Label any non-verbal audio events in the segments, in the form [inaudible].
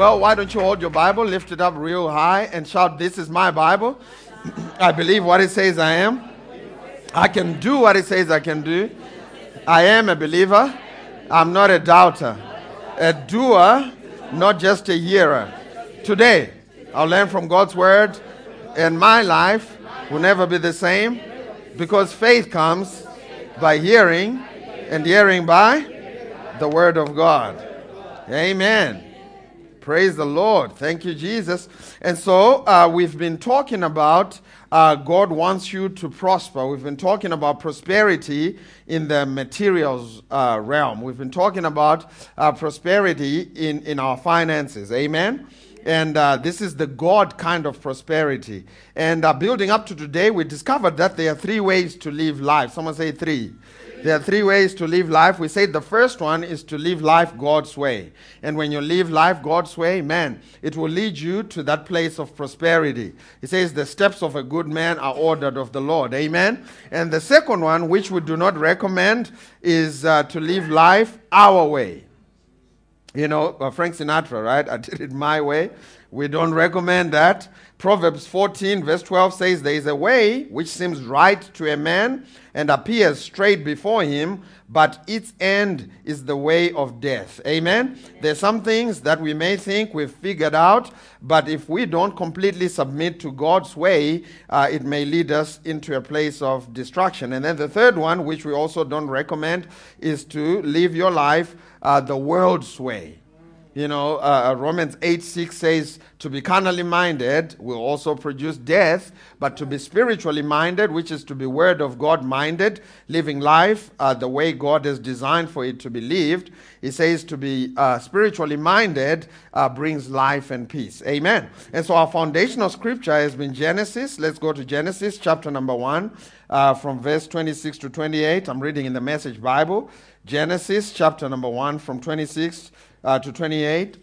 Well, why don't you hold your Bible, lift it up real high, and shout, This is my Bible. [clears throat] I believe what it says I am. I can do what it says I can do. I am a believer. I'm not a doubter. A doer, not just a hearer. Today, I'll learn from God's word, and my life will never be the same because faith comes by hearing, and hearing by the word of God. Amen. Praise the Lord. Thank you, Jesus. And so uh, we've been talking about uh, God wants you to prosper. We've been talking about prosperity in the materials uh, realm. We've been talking about uh, prosperity in, in our finances. Amen. And uh, this is the God kind of prosperity. And uh, building up to today, we discovered that there are three ways to live life. Someone say three. There are three ways to live life. We say the first one is to live life God's way. And when you live life God's way, man, it will lead you to that place of prosperity. He says the steps of a good man are ordered of the Lord. Amen. And the second one, which we do not recommend, is uh, to live life our way. You know, uh, Frank Sinatra, right? I did it my way. We don't recommend that. Proverbs 14, verse 12 says, There is a way which seems right to a man and appears straight before him, but its end is the way of death. Amen? There's some things that we may think we've figured out, but if we don't completely submit to God's way, uh, it may lead us into a place of destruction. And then the third one, which we also don't recommend, is to live your life uh, the world's way. You know, uh, Romans 8 6 says, To be carnally minded will also produce death, but to be spiritually minded, which is to be Word of God minded, living life uh, the way God has designed for it to be lived, he says to be uh, spiritually minded uh, brings life and peace. Amen. And so our foundational scripture has been Genesis. Let's go to Genesis chapter number 1, uh, from verse 26 to 28. I'm reading in the Message Bible. Genesis chapter number 1, from 26 uh, to 28.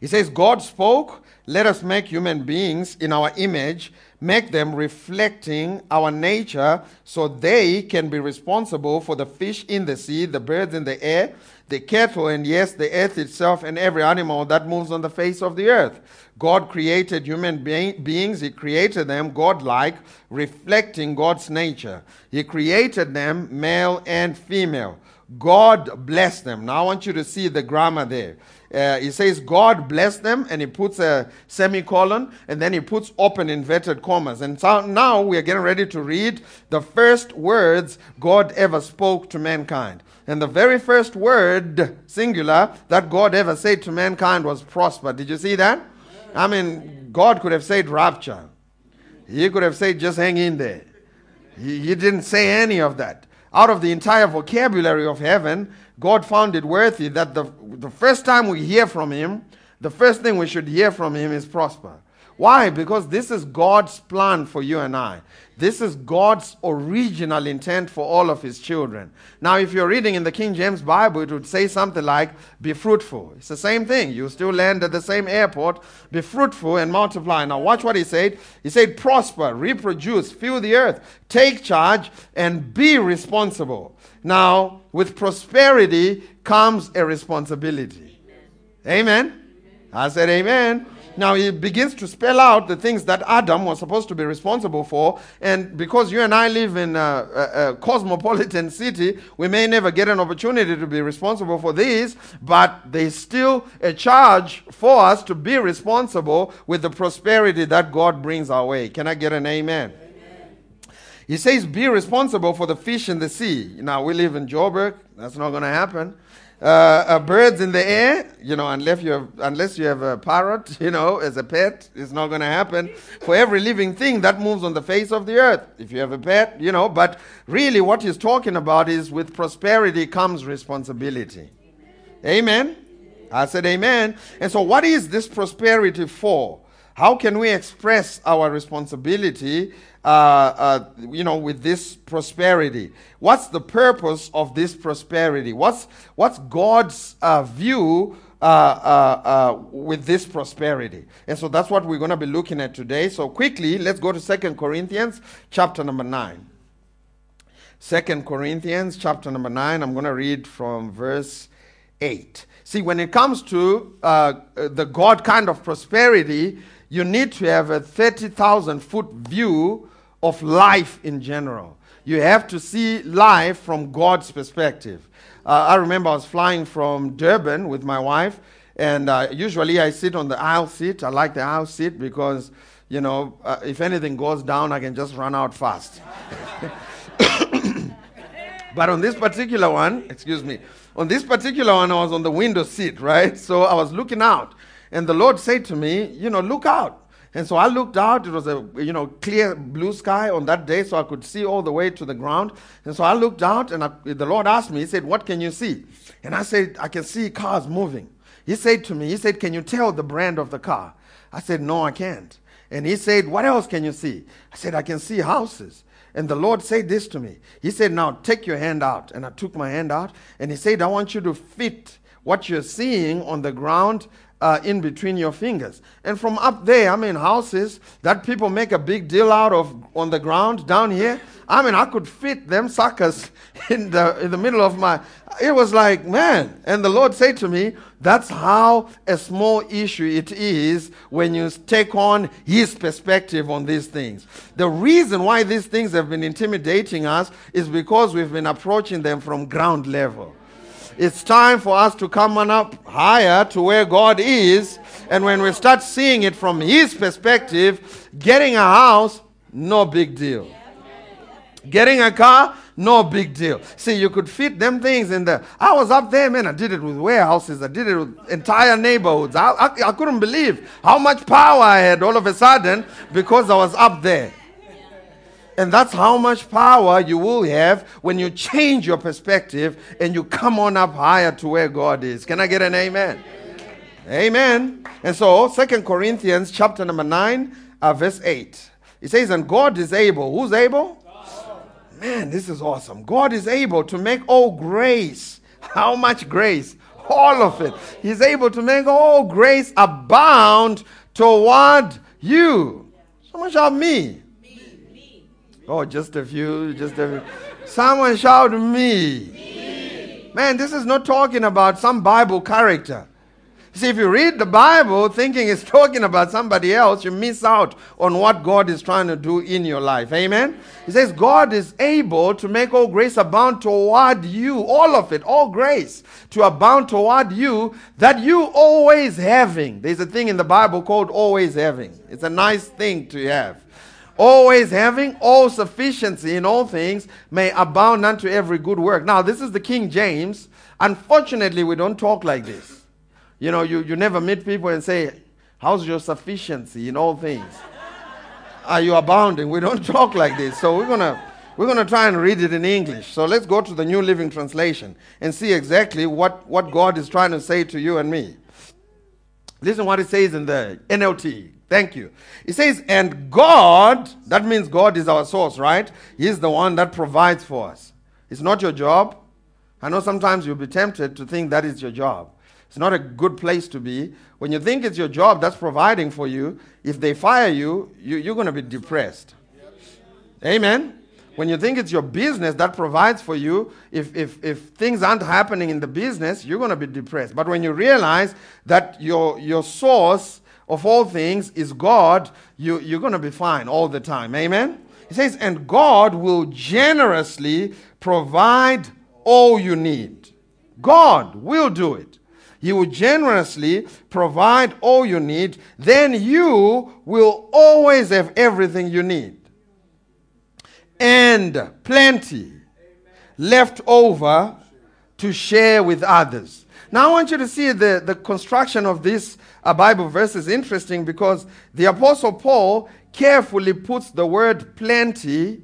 He says, God spoke, let us make human beings in our image, make them reflecting our nature so they can be responsible for the fish in the sea, the birds in the air, the cattle, and yes, the earth itself, and every animal that moves on the face of the earth. God created human be- beings, He created them God-like, reflecting God's nature. He created them male and female. God blessed them. Now I want you to see the grammar there. Uh, he says God blessed them, and he puts a semicolon, and then he puts open inverted commas. And so now we are getting ready to read the first words God ever spoke to mankind. And the very first word, singular, that God ever said to mankind was prosper. Did you see that? I mean, God could have said rapture. He could have said just hang in there. He, he didn't say any of that out of the entire vocabulary of heaven, God found it worthy that the, the first time we hear from Him, the first thing we should hear from Him is prosper. Why? Because this is God's plan for you and I. This is God's original intent for all of His children. Now, if you're reading in the King James Bible, it would say something like, Be fruitful. It's the same thing. You still land at the same airport. Be fruitful and multiply. Now, watch what He said. He said, Prosper, reproduce, fill the earth, take charge, and be responsible. Now, with prosperity comes a responsibility. Amen. Amen. I said, Amen. Now he begins to spell out the things that Adam was supposed to be responsible for. And because you and I live in a, a, a, cosmopolitan city, we may never get an opportunity to be responsible for these, but there's still a charge for us to be responsible with the prosperity that God brings our way. Can I get an amen? He says, Be responsible for the fish in the sea. Now, we live in Joburg. That's not going to happen. Uh, uh, birds in the air, you know, unless you have unless you have a parrot, [laughs] you know, as a pet, it's not going to happen. For every living thing that moves on the face of the earth, if you have a pet, you know. But really, what he's talking about is with prosperity comes responsibility. Amen. I said amen. And so, what is this prosperity for? How can we express our responsibility, uh, uh, you know, with this prosperity? What's the purpose of this prosperity? What's what's God's uh, view uh, uh, uh, with this prosperity? And so that's what we're going to be looking at today. So quickly, let's go to Second Corinthians chapter number nine. Second Corinthians chapter number 9, I'm going to read from verse 8. See, when it comes to uh, the God kind of prosperity, you need to have a 30,000 foot view of life in general. You have to see life from God's perspective. Uh, I remember I was flying from Durban with my wife, and uh, usually I sit on the aisle seat. I like the aisle seat because, you know, uh, if anything goes down, I can just run out fast. [coughs] but on this particular one, excuse me, on this particular one, I was on the window seat, right? So I was looking out, and the Lord said to me, you know, look out. And so I looked out. It was a you know clear blue sky on that day, so I could see all the way to the ground. And so I looked out, and I, the Lord asked me. He said, "What can you see?" And I said, "I can see cars moving." He said to me, "He said, can you tell the brand of the car?" I said, "No, I can't." And he said, "What else can you see?" I said, "I can see houses." And the Lord said this to me. He said, Now take your hand out. And I took my hand out. And He said, I want you to fit what you're seeing on the ground uh, in between your fingers. And from up there, I mean, houses that people make a big deal out of on the ground down here. I mean, I could fit them suckers [laughs] in the, in the middle of my. It was like, man. And the Lord said to me, that's how a small issue it is when you take on His perspective on these things. The reason why these things have been intimidating us is because we've been approaching them from ground level. It's time for us to come on up higher to where God is. And when we start seeing it from His perspective, getting a house, no big deal. Getting a car, no big deal. See, you could fit them things in there. I was up there, man. I did it with warehouses. I did it with entire neighborhoods. I, I, I couldn't believe how much power I had all of a sudden because I was up there. And that's how much power you will have when you change your perspective and you come on up higher to where God is. Can I get an amen? Amen. And so, Second Corinthians chapter number 9, uh, verse 8. It says, And God is able. Who's able? Man, this is awesome. God is able to make all grace. How much grace? All of it. He's able to make all grace abound toward you. So much of me. Oh, just a few, just a few. Someone shout me. me. Man, this is not talking about some Bible character. See, if you read the Bible thinking it's [laughs] talking about somebody else, you miss out on what God is trying to do in your life. Amen? He says, God is able to make all grace abound toward you, all of it, all grace to abound toward you, that you always having. There's a thing in the Bible called always having. It's a nice thing to have always having all sufficiency in all things may abound unto every good work. Now, this is the King James. Unfortunately, we don't talk like this. You know, you, you never meet people and say, How's your sufficiency in all things? Are you abounding? We don't [laughs] talk like this. So we're gonna we're gonna try and read it in English. So let's go to the New Living Translation and see exactly what, what God is trying to say to you and me. Listen what it says in the NLT. Thank you. It says, and God, that means God is our source, right? He's the one that provides for us. It's not your job. I know sometimes you'll be tempted to think that is your job. It's not a good place to be. When you think it's your job that's providing for you, if they fire you, you are going to be depressed. Amen? When you think it's your business that provides for you, if, if, if things aren't happening in the business, you're going to be depressed. But when you realize that your, your source of all things is God, you, you're going to be fine all the time. Amen? He says, and God will generously provide all you need. God will do it. He will generously provide all you need. Then you will always have everything you need. And plenty left over to share with others. Now I want you to see the, the construction of this a Bible verse is interesting because the Apostle Paul carefully puts the word plenty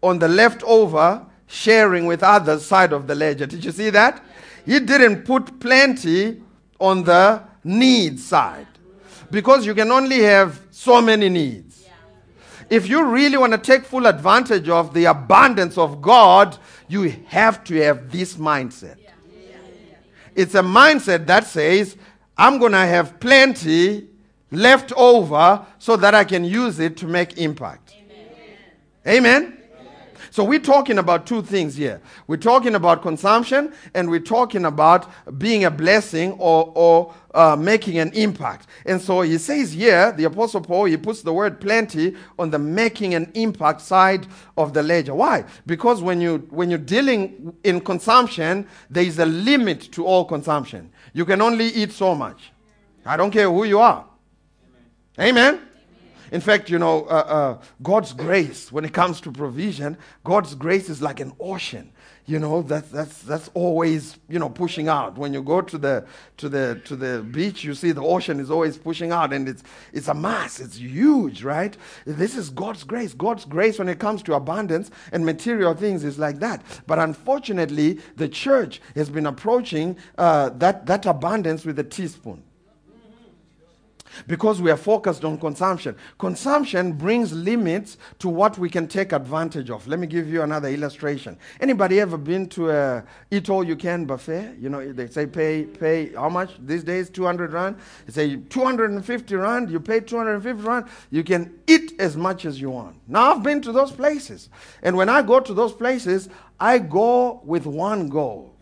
on the leftover sharing with others side of the ledger. Did you see that? He didn't put plenty on the need side. Because you can only have so many needs. If you really want to take full advantage of the abundance of God, you have to have this mindset. It's a mindset that says, I'm going to have plenty left over so that I can use it to make impact. Amen. So we're talking about two things here. We're talking about consumption and we're talking about being a blessing or, or uh, making an impact. And so he says here, the Apostle Paul, he puts the word plenty on the making an impact side of the ledger. Why? Because when, you, when you're dealing in consumption, there is a limit to all consumption. You can only eat so much. I don't care who you are. Amen. In fact, you know, uh, uh, God's grace, when it comes to provision, God's grace is like an ocean. You know, that's, that's, that's always, you know, pushing out. When you go to the, to, the, to the beach, you see the ocean is always pushing out and it's, it's a mass. It's huge, right? This is God's grace. God's grace when it comes to abundance and material things is like that. But unfortunately, the church has been approaching uh, that, that abundance with a teaspoon because we are focused on consumption. Consumption brings limits to what we can take advantage of. Let me give you another illustration. Anybody ever been to a eat all you can buffet? You know, they say pay pay how much these days? 200 rand. They say 250 rand, you pay 250 rand, you can eat as much as you want. Now I've been to those places. And when I go to those places, I go with one goal.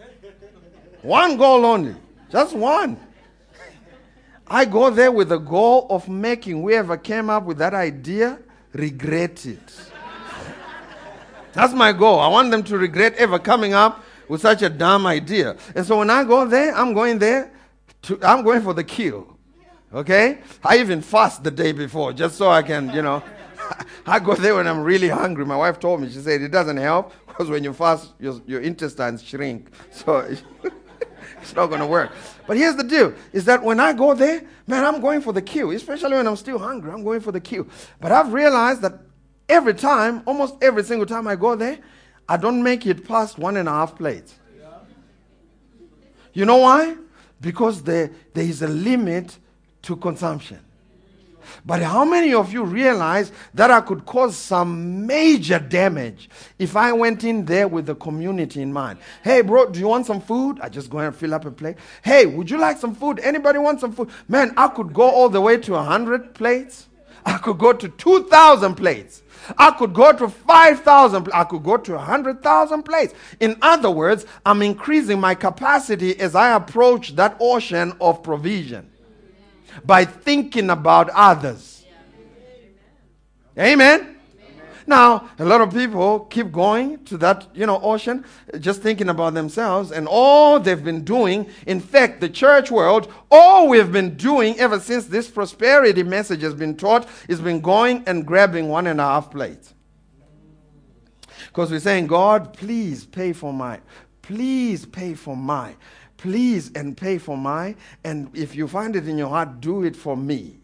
one goal only. Just one. I go there with the goal of making whoever came up with that idea regret it. That's my goal. I want them to regret ever coming up with such a dumb idea. And so when I go there, I'm going there to, I'm going for the kill. Okay? I even fast the day before just so I can, you know. [laughs] I go there when I'm really hungry. My wife told me, she said, it doesn't help because when you fast, your, your intestines shrink. So [laughs] it's not going to work. But here's the deal is that when I go there, man, I'm going for the queue, especially when I'm still hungry. I'm going for the queue. But I've realized that every time, almost every single time I go there, I don't make it past one and a half plates. You know why? Because there, there is a limit to consumption. But how many of you realize that I could cause some major damage if I went in there with the community in mind? Hey, bro, do you want some food? I just go ahead and fill up a plate. Hey, would you like some food? Anybody want some food? Man, I could go all the way to 100 plates. I could go to 2,000 plates. I could go to 5,000. I could go to 100,000 plates. In other words, I'm increasing my capacity as I approach that ocean of provision by thinking about others. Amen. Now, a lot of people keep going to that, you know, ocean, just thinking about themselves and all they've been doing. In fact, the church world, all we've been doing ever since this prosperity message has been taught is been going and grabbing one and a half plates. Because we're saying, God, please pay for my, please pay for my, please and pay for my, and if you find it in your heart, do it for me.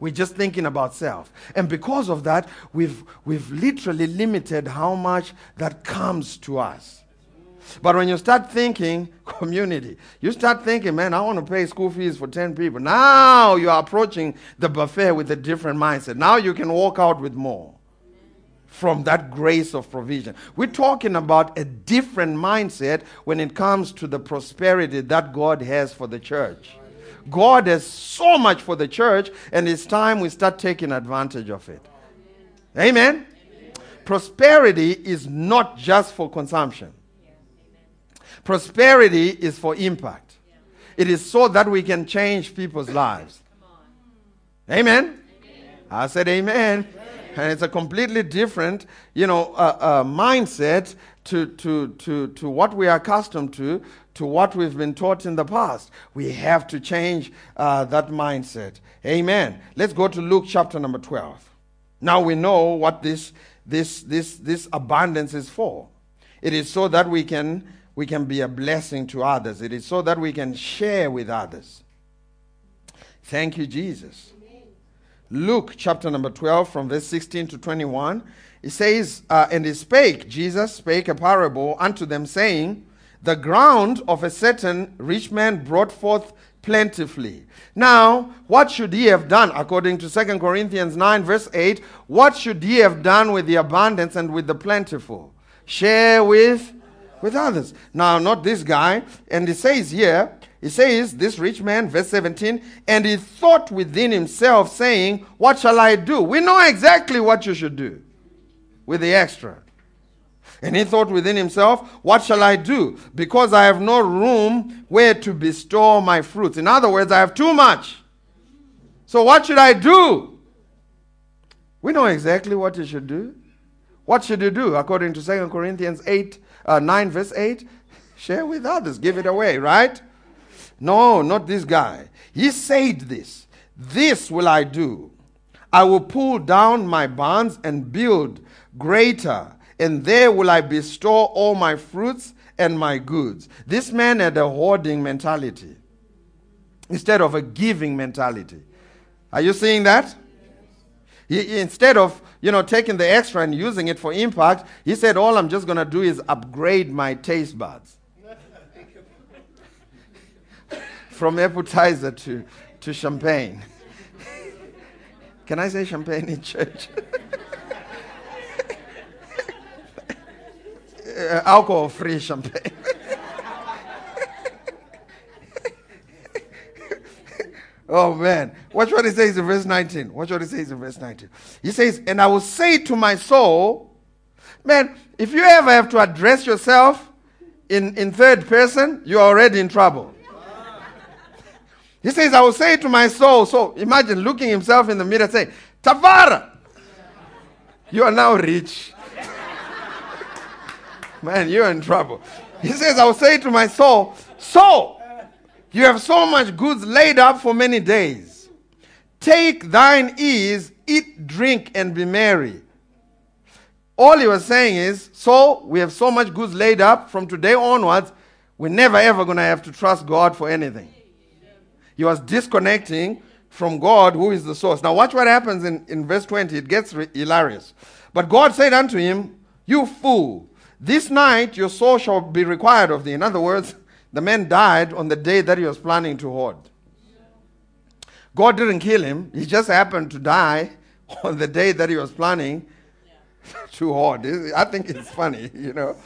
We're just thinking about self. And because of that, we've, we've literally limited how much that comes to us. But when you start thinking [laughs] community, you start thinking, man, I want to pay school fees for 10 people. Now you're approaching the buffet with a different mindset. Now you can walk out with more from that grace of provision. We're talking about a different mindset when it comes to the prosperity that God has for the church. God has so much for the church, and it's time we start taking advantage of it. Amen? Prosperity is not just for consumption, prosperity is for impact. It is so that we can change people's lives. Amen? I said, Amen and it's a completely different, you know, uh, uh, mindset to, to, to, to what we are accustomed to, to what we've been taught in the past. We have to change uh, that mindset. Amen. Let's go to Luke chapter number 12. Now we know what this, this, this, this abundance is for. It is so that we can, we can be a blessing to others. It is so that we can share with others. Thank you, Jesus. Luke chapter number 12, from verse 16 to 21. It says, uh, And he spake, Jesus spake a parable unto them, saying, The ground of a certain rich man brought forth plentifully. Now, what should he have done? According to 2 Corinthians 9, verse 8, what should he have done with the abundance and with the plentiful? Share with with others. Now, not this guy. And it says here, it says, this rich man, verse 17, and he thought within himself, saying, What shall I do? We know exactly what you should do with the extra. And he thought within himself, What shall I do? Because I have no room where to bestow my fruits. In other words, I have too much. So what should I do? We know exactly what you should do. What should you do? According to 2 Corinthians 8, uh, 9, verse 8, share with others, give it away, right? No, not this guy. He said this This will I do. I will pull down my barns and build greater, and there will I bestow all my fruits and my goods. This man had a hoarding mentality instead of a giving mentality. Are you seeing that? He, instead of you know taking the extra and using it for impact, he said, "All I'm just going to do is upgrade my taste buds from appetizer to to champagne." Can I say champagne in church? [laughs] uh, alcohol-free champagne. [laughs] Oh man. Watch what he says in verse 19. Watch what he says in verse 19. He says, And I will say to my soul, man, if you ever have to address yourself in, in third person, you're already in trouble. He says, I will say to my soul, so imagine looking himself in the mirror saying, Tavara, you are now rich. [laughs] man, you're in trouble. He says, I will say to my soul, soul, you have so much goods laid up for many days. Take thine ease, eat, drink, and be merry. All he was saying is, so we have so much goods laid up from today onwards, we're never ever going to have to trust God for anything. He was disconnecting from God, who is the source. Now, watch what happens in, in verse 20. It gets re- hilarious. But God said unto him, You fool, this night your soul shall be required of thee. In other words, the man died on the day that he was planning to hoard. God didn't kill him, he just happened to die [laughs] on the day that he was planning [laughs] to hoard. I think it's funny, you know.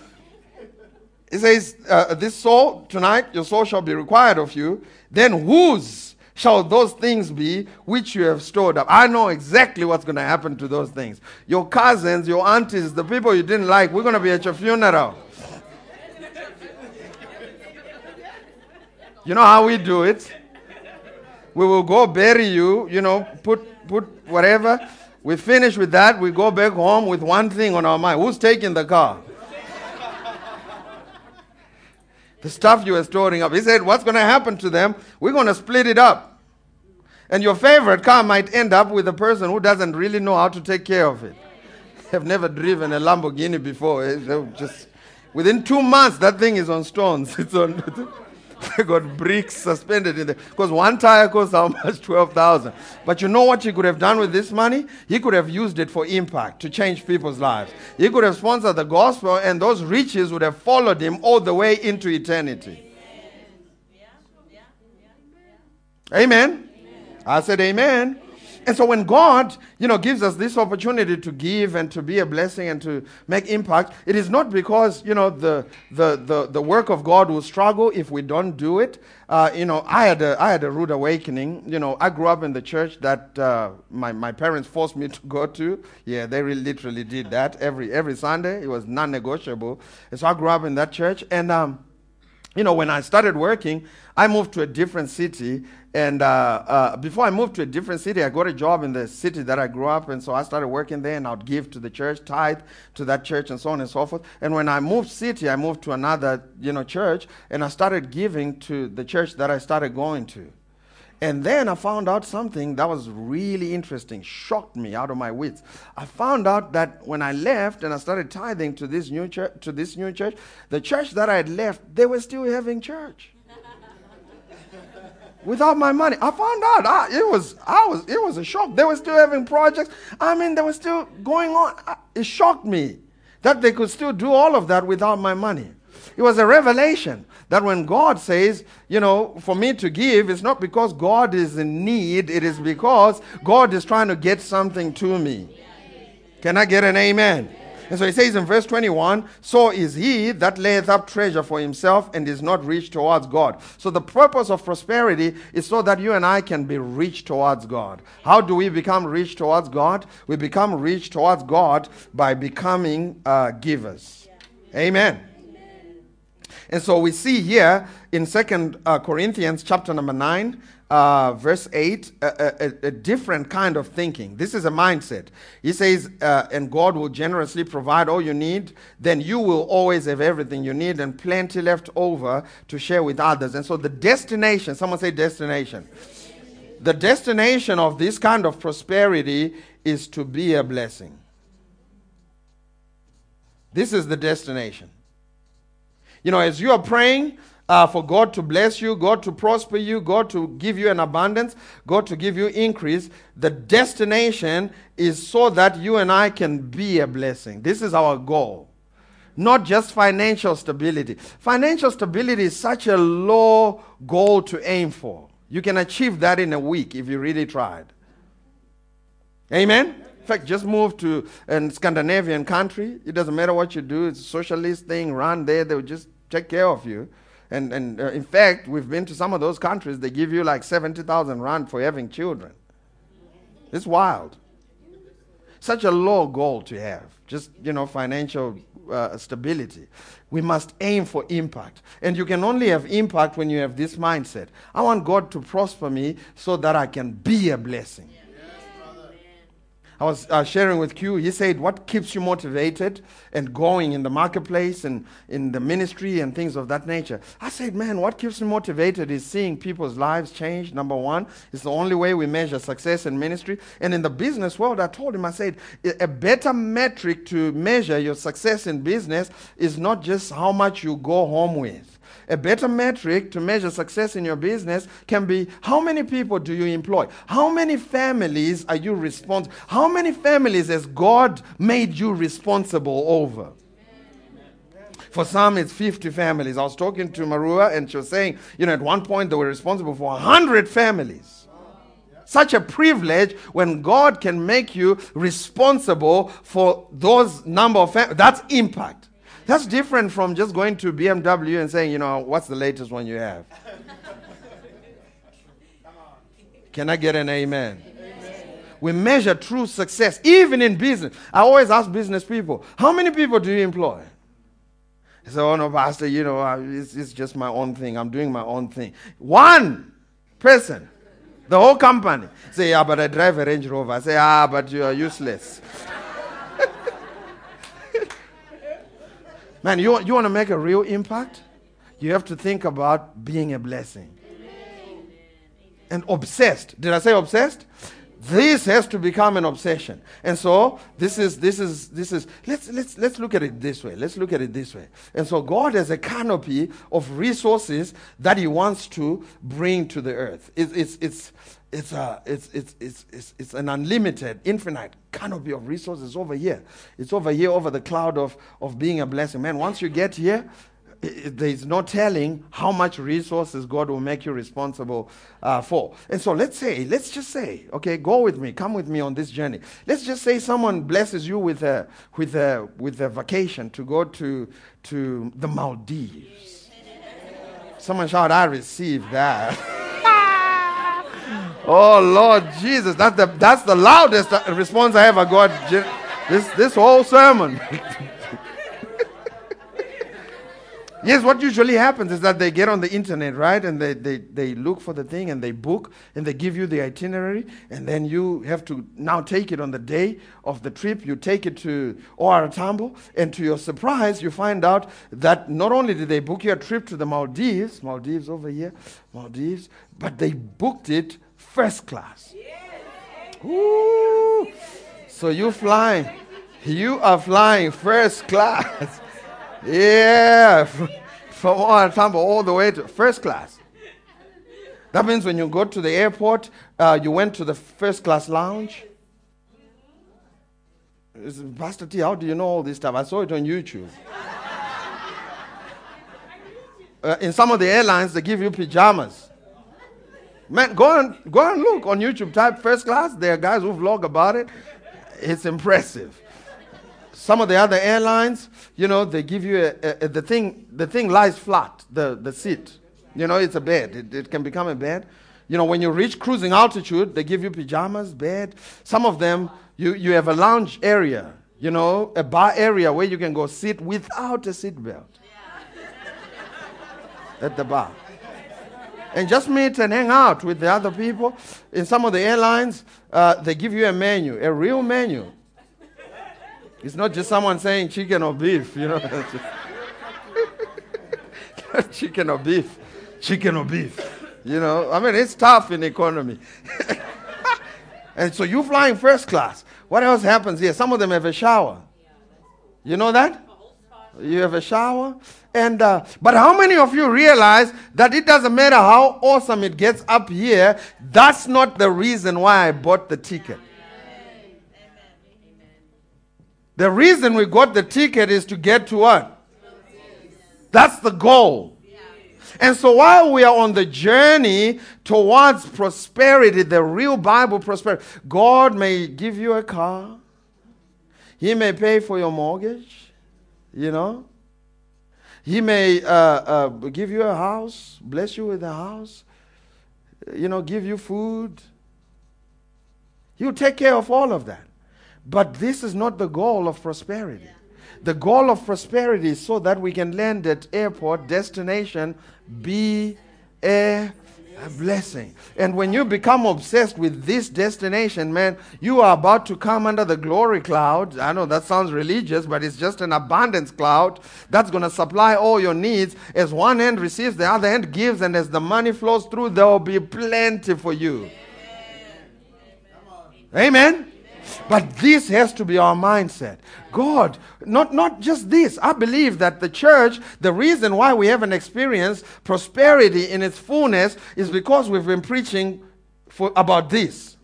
It says, uh, This soul, tonight your soul shall be required of you. Then whose shall those things be which you have stored up? I know exactly what's going to happen to those things. Your cousins, your aunties, the people you didn't like, we're going to be at your funeral. You know how we do it? We will go bury you, you know, put, put whatever. We finish with that. We go back home with one thing on our mind. Who's taking the car? The stuff you were storing up. He said, What's going to happen to them? We're going to split it up. And your favorite car might end up with a person who doesn't really know how to take care of it. [laughs] They've never driven a Lamborghini before. Eh? Just within two months, that thing is on stones. [laughs] It's on. They [laughs] got bricks suspended in there. Because one tire costs how much? [laughs] 12,000. But you know what he could have done with this money? He could have used it for impact, to change people's lives. He could have sponsored the gospel, and those riches would have followed him all the way into eternity. Amen. I said, Amen. And so when God, you know, gives us this opportunity to give and to be a blessing and to make impact, it is not because, you know, the, the, the, the work of God will struggle if we don't do it. Uh, you know, I had, a, I had a rude awakening. You know, I grew up in the church that uh, my, my parents forced me [laughs] to go to. Yeah, they really literally did that every, every Sunday. It was non-negotiable. And so I grew up in that church. And, um, you know, when I started working, I moved to a different city. And uh, uh, before I moved to a different city, I got a job in the city that I grew up in. So I started working there and I'd give to the church, tithe to that church, and so on and so forth. And when I moved city, I moved to another, you know, church, and I started giving to the church that I started going to. And then I found out something that was really interesting, shocked me out of my wits. I found out that when I left and I started tithing to this new church, to this new church, the church that I had left, they were still having church. [laughs] Without my money, I found out. I, it was, I was, it was a shock. They were still having projects. I mean, they were still going on. It shocked me that they could still do all of that without my money. It was a revelation that when God says, you know, for me to give, it's not because God is in need, it is because God is trying to get something to me. Can I get an amen? And so he says in verse 21 So is he that layeth up treasure for himself and is not rich towards God. So the purpose of prosperity is so that you and I can be rich towards God. How do we become rich towards God? We become rich towards God by becoming uh, givers. Amen. And so we see here in Second uh, Corinthians chapter number 9, uh, verse 8, a, a, a, different kind of thinking. This is a mindset. He says, uh, and God will generously provide all you need, then you will always have everything you need and plenty left over to share with others. And so the destination, someone say destination. The destination of this kind of prosperity is to be a blessing. This is the destination. You know, as you are praying uh, for God to bless you, God to prosper you, God to give you an abundance, God to give you increase, the destination is so that you and I can be a blessing. This is our goal. Not just financial stability. Financial stability is such a low goal to aim for. You can achieve that in a week if you really tried. Amen? In fact, just move to a Scandinavian country. It doesn't matter what you do. It's a socialist thing. Run there. They will just take care of you. And, and uh, in fact, we've been to some of those countries. They give you like 70,000 rand for having children. It's wild. Such a low goal to have. Just, you know, financial uh, stability. We must aim for impact. And you can only have impact when you have this mindset. I want God to prosper me so that I can be a blessing. I was uh, sharing with Q. He said, What keeps you motivated and going in the marketplace and in the ministry and things of that nature? I said, Man, what keeps me motivated is seeing people's lives change. Number one, it's the only way we measure success in ministry. And in the business world, I told him, I said, A better metric to measure your success in business is not just how much you go home with. A better metric to measure success in your business can be how many people do you employ? How many families are you responsible? How many families has God made you responsible over? For some, it's 50 families. I was talking to Marua, and she was saying, you know, at one point they were responsible for 100 families. Such a privilege when God can make you responsible for those number of families. That's impact. That's different from just going to BMW and saying, you know, what's the latest one you have? Can I get an amen? amen? We measure true success, even in business. I always ask business people, how many people do you employ? I say, oh no, Pastor, you know, it's, it's just my own thing. I'm doing my own thing. One person, the whole company. Say, yeah, but I drive a Range Rover. I say, ah, but you are useless. Man, you, you want to make a real impact? You have to think about being a blessing. And obsessed. Did I say obsessed? This has to become an obsession. And so this is this is this is let's let's let's look at it this way. Let's look at it this way. And so God has a canopy of resources that He wants to bring to the earth. It's it's it's it's, a, it's, it's, it's, it's, it's an unlimited, infinite canopy of resources over here. It's over here, over the cloud of, of being a blessing. Man, once you get here, there's no telling how much resources God will make you responsible uh, for. And so let's say, let's just say, okay, go with me, come with me on this journey. Let's just say someone blesses you with a, with a, with a vacation to go to, to the Maldives. Someone shout, I received that. [laughs] oh, Lord Jesus. That's the, that's the loudest response I ever got this, this whole sermon. [laughs] Yes, what usually happens is that they get on the internet, right? And they, they, they look for the thing and they book and they give you the itinerary. And then you have to now take it on the day of the trip. You take it to OR Tambo. And to your surprise, you find out that not only did they book your trip to the Maldives, Maldives over here, Maldives, but they booked it first class. Ooh. So you flying. You are flying first class. [laughs] Yeah, [laughs] from Tambo all the way to first class. That means when you go to the airport, uh, you went to the first class lounge. Pastor T, how do you know all this stuff? I saw it on YouTube. [laughs] uh, in some of the airlines, they give you pajamas. Man, go and go and look on YouTube. Type first class. There are guys who vlog about it. It's impressive. Some of the other airlines, you know, they give you a, a, a- the thing. The thing lies flat. The the seat. You know, it's a bed. It, it can become a bed. You know, when you reach cruising altitude, they give you pajamas, bed. Some of them, you you have a lounge area. You know, a bar area where you can go sit without a seat belt at the bar and just meet and hang out with the other people. In some of the airlines, uh, they give you a menu, a real menu. It's not just someone saying chicken or beef, you know. [laughs] chicken or beef, chicken or beef. You know, I mean, it's tough in the economy. [laughs] and so you flying first class. What else happens here? Some of them have a shower. You know that? You have a shower. And uh, but how many of you realize that it doesn't matter how awesome it gets up here, that's not the reason why I bought the ticket. The reason we got the ticket is to get to what? That's the goal. And so while we are on the journey towards prosperity, the real Bible prosperity, God may give you a car. He may pay for your mortgage, you know. He may uh, uh, give you a house, bless you with a house, you know, give you food. He'll take care of all of that. But this is not the goal of prosperity. The goal of prosperity is so that we can land at airport, destination, be a, a blessing. And when you become obsessed with this destination, man, you are about to come under the glory cloud. I know that sounds religious, but it's just an abundance cloud that's going to supply all your needs. As one end receives, the other end gives, and as the money flows through, there will be plenty for you. Amen. But this has to be our mindset. God, not, not just this. I believe that the church, the reason why we haven't experienced prosperity in its fullness is because we've been preaching for, about this.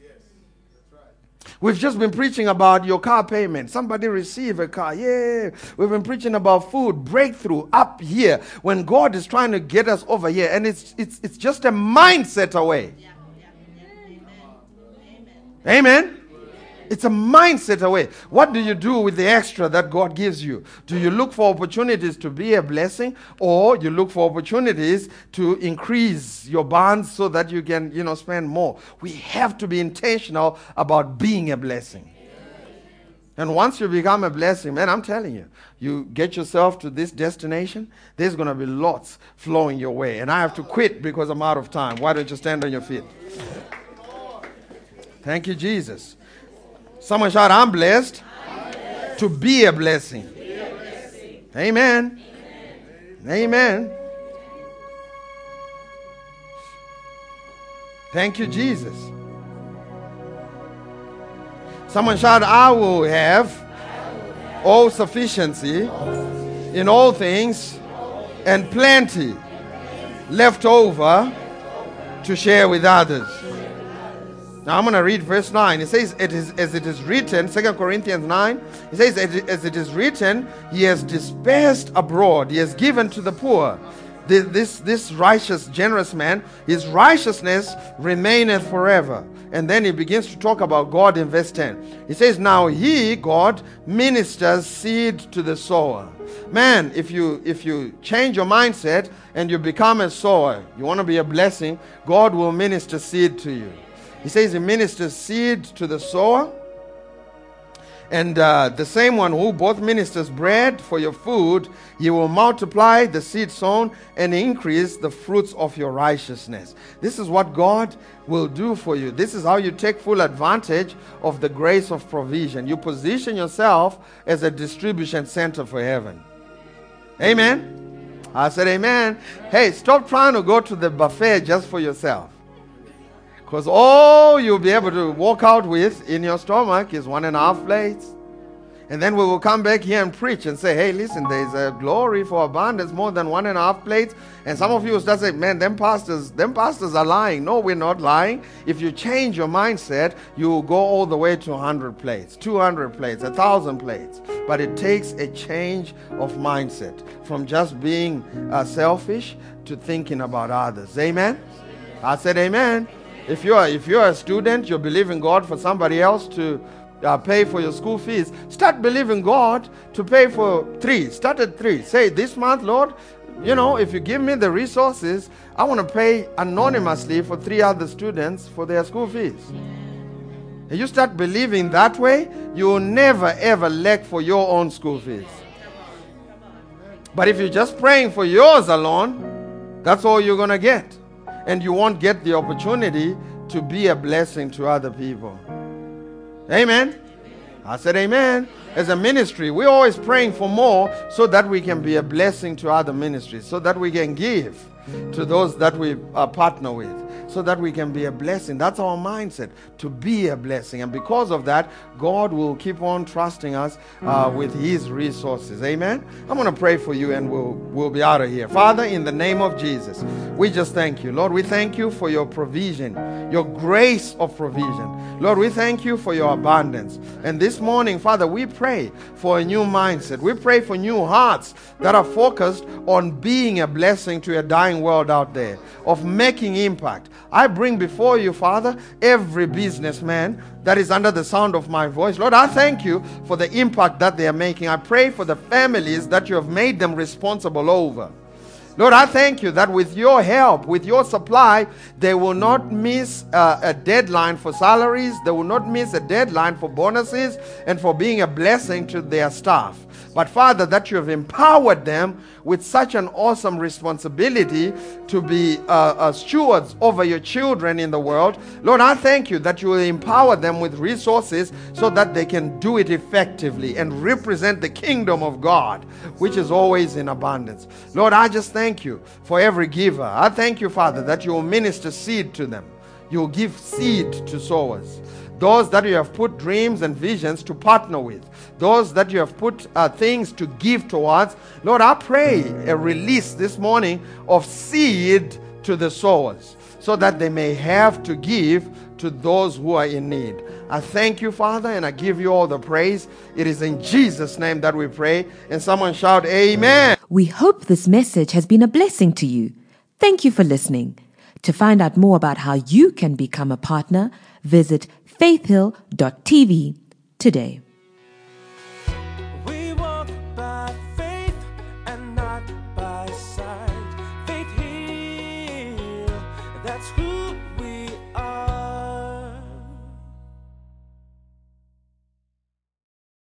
We've just been preaching about your car payment. Somebody receive a car. Yeah. We've been preaching about food, breakthrough up here when God is trying to get us over here. And it's, it's, it's just a mindset away. Amen. It's a mindset away. What do you do with the extra that God gives you? Do you look for opportunities to be a blessing or you look for opportunities to increase your bonds so that you can, you know, spend more? We have to be intentional about being a blessing. And once you become a blessing, man, I'm telling you, you get yourself to this destination, there's going to be lots flowing your way. And I have to quit because I'm out of time. Why don't you stand on your feet? Thank you, Jesus. Someone shout, I'm blessed, to be a blessing. Amen. Amen. Thank you, Jesus. Someone shout, I will have all sufficiency in all things and plenty left over to share with others. Now I'm going to read verse 9. It says, it is, as it is written, 2 Corinthians 9, it says, as it is written, He has dispersed abroad, He has given to the poor. This, this, righteous, generous man, his righteousness remaineth forever. And then he begins to talk about God in verse 10. He says, Now he, God, ministers seed to the sower. Man, if you if you change your mindset and you become a sower, you want to be a blessing, God will minister seed to you. He says he ministers seed to the sower. And uh, the same one who both ministers bread for your food, he will multiply the seed sown and increase the fruits of your righteousness. This is what God will do for you. This is how you take full advantage of the grace of provision. You position yourself as a distribution center for heaven. Amen. I said, Amen. Hey, stop trying to go to the buffet just for yourself. Because all you'll be able to walk out with in your stomach is one and a half plates. And then we will come back here and preach and say, hey, listen, there's a glory for abundance, more than one and a half plates. And some of you will start saying, man, them pastors, them pastors are lying. No, we're not lying. If you change your mindset, you will go all the way to 100 plates, 200 plates, 1,000 plates. But it takes a change of mindset from just being uh, selfish to thinking about others. Amen? I said amen. If you're, if you're a student, you're believing God for somebody else to uh, pay for your school fees, start believing God to pay for three. Start at three. Say, this month, Lord, you know, if you give me the resources, I want to pay anonymously for three other students for their school fees. And you start believing that way, you will never ever lack for your own school fees. But if you're just praying for yours alone, that's all you're going to get. And you won't get the opportunity to be a blessing to other people. Amen. I said amen. As a ministry, we're always praying for more so that we can be a blessing to other ministries, so that we can give to those that we partner with, so that we can be a blessing. That's our mindset, to be a blessing. And because of that, God will keep on trusting us uh, with His resources. Amen. I'm going to pray for you and we'll, we'll be out of here. Father, in the name of Jesus, we just thank you. Lord, we thank you for your provision, your grace of provision. Lord, we thank you for your abundance. And this morning, Father, we pray for a new mindset. We pray for new hearts that are focused on being a blessing to a dying world out there, of making impact. I bring before you, Father, every businessman that is under the sound of my voice. Lord, I thank you for the impact that they are making. I pray for the families that you have made them responsible over. Lord, I thank you that with your help, with your supply, they will not miss uh, a deadline for salaries, they will not miss a deadline for bonuses, and for being a blessing to their staff. But Father, that you have empowered them with such an awesome responsibility to be uh, uh, stewards over your children in the world. Lord, I thank you that you will empower them with resources so that they can do it effectively and represent the kingdom of God, which is always in abundance. Lord, I just thank you for every giver. I thank you, Father, that you will minister seed to them. You will give seed to sowers those that you have put dreams and visions to partner with, those that you have put uh, things to give towards. Lord, I pray a release this morning of seed to the sowers so that they may have to give to those who are in need. I thank you, Father, and I give you all the praise. It is in Jesus' name that we pray. And someone shout, Amen. We hope this message has been a blessing to you. Thank you for listening. To find out more about how you can become a partner, visit faithhill.tv today.